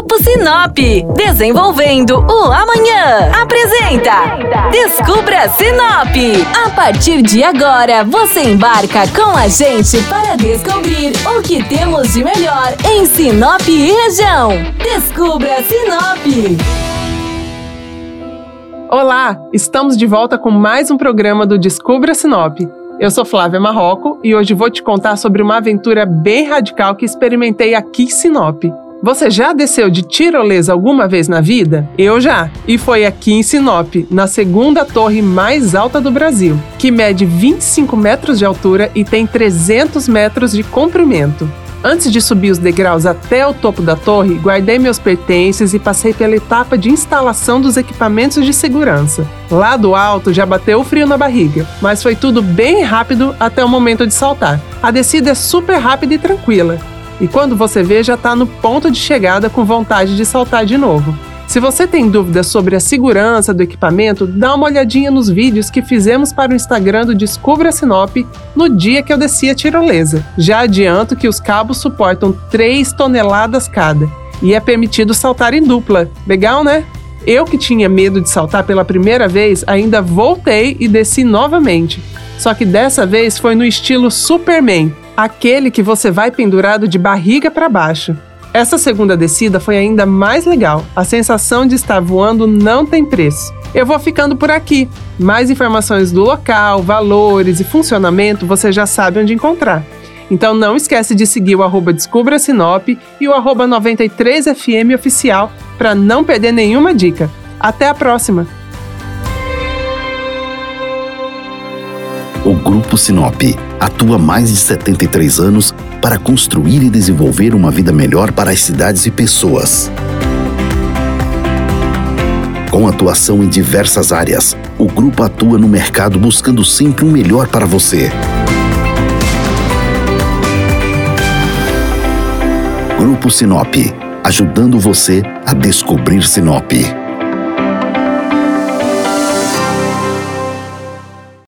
Grupo Sinop, desenvolvendo o amanhã. Apresenta Descubra Sinop. A partir de agora, você embarca com a gente para descobrir o que temos de melhor em Sinop e região. Descubra Sinop. Olá, estamos de volta com mais um programa do Descubra Sinop. Eu sou Flávia Marroco e hoje vou te contar sobre uma aventura bem radical que experimentei aqui em Sinop. Você já desceu de tirolesa alguma vez na vida? Eu já. E foi aqui em Sinop, na segunda torre mais alta do Brasil, que mede 25 metros de altura e tem 300 metros de comprimento. Antes de subir os degraus até o topo da torre, guardei meus pertences e passei pela etapa de instalação dos equipamentos de segurança. Lá do alto já bateu o frio na barriga, mas foi tudo bem rápido até o momento de saltar. A descida é super rápida e tranquila, e quando você vê, já está no ponto de chegada com vontade de saltar de novo. Se você tem dúvidas sobre a segurança do equipamento, dá uma olhadinha nos vídeos que fizemos para o Instagram do Descubra Sinop no dia que eu desci a tirolesa. Já adianto que os cabos suportam 3 toneladas cada e é permitido saltar em dupla. Legal, né? Eu que tinha medo de saltar pela primeira vez, ainda voltei e desci novamente. Só que dessa vez foi no estilo Superman, aquele que você vai pendurado de barriga para baixo. Essa segunda descida foi ainda mais legal. A sensação de estar voando não tem preço. Eu vou ficando por aqui. Mais informações do local, valores e funcionamento você já sabe onde encontrar. Então não esquece de seguir o arroba Descubra Sinop e o arroba 93FM oficial para não perder nenhuma dica. Até a próxima! O Grupo Sinop atua há mais de 73 anos para construir e desenvolver uma vida melhor para as cidades e pessoas. Com atuação em diversas áreas, o grupo atua no mercado buscando sempre o um melhor para você. Grupo Sinop, ajudando você a descobrir Sinop.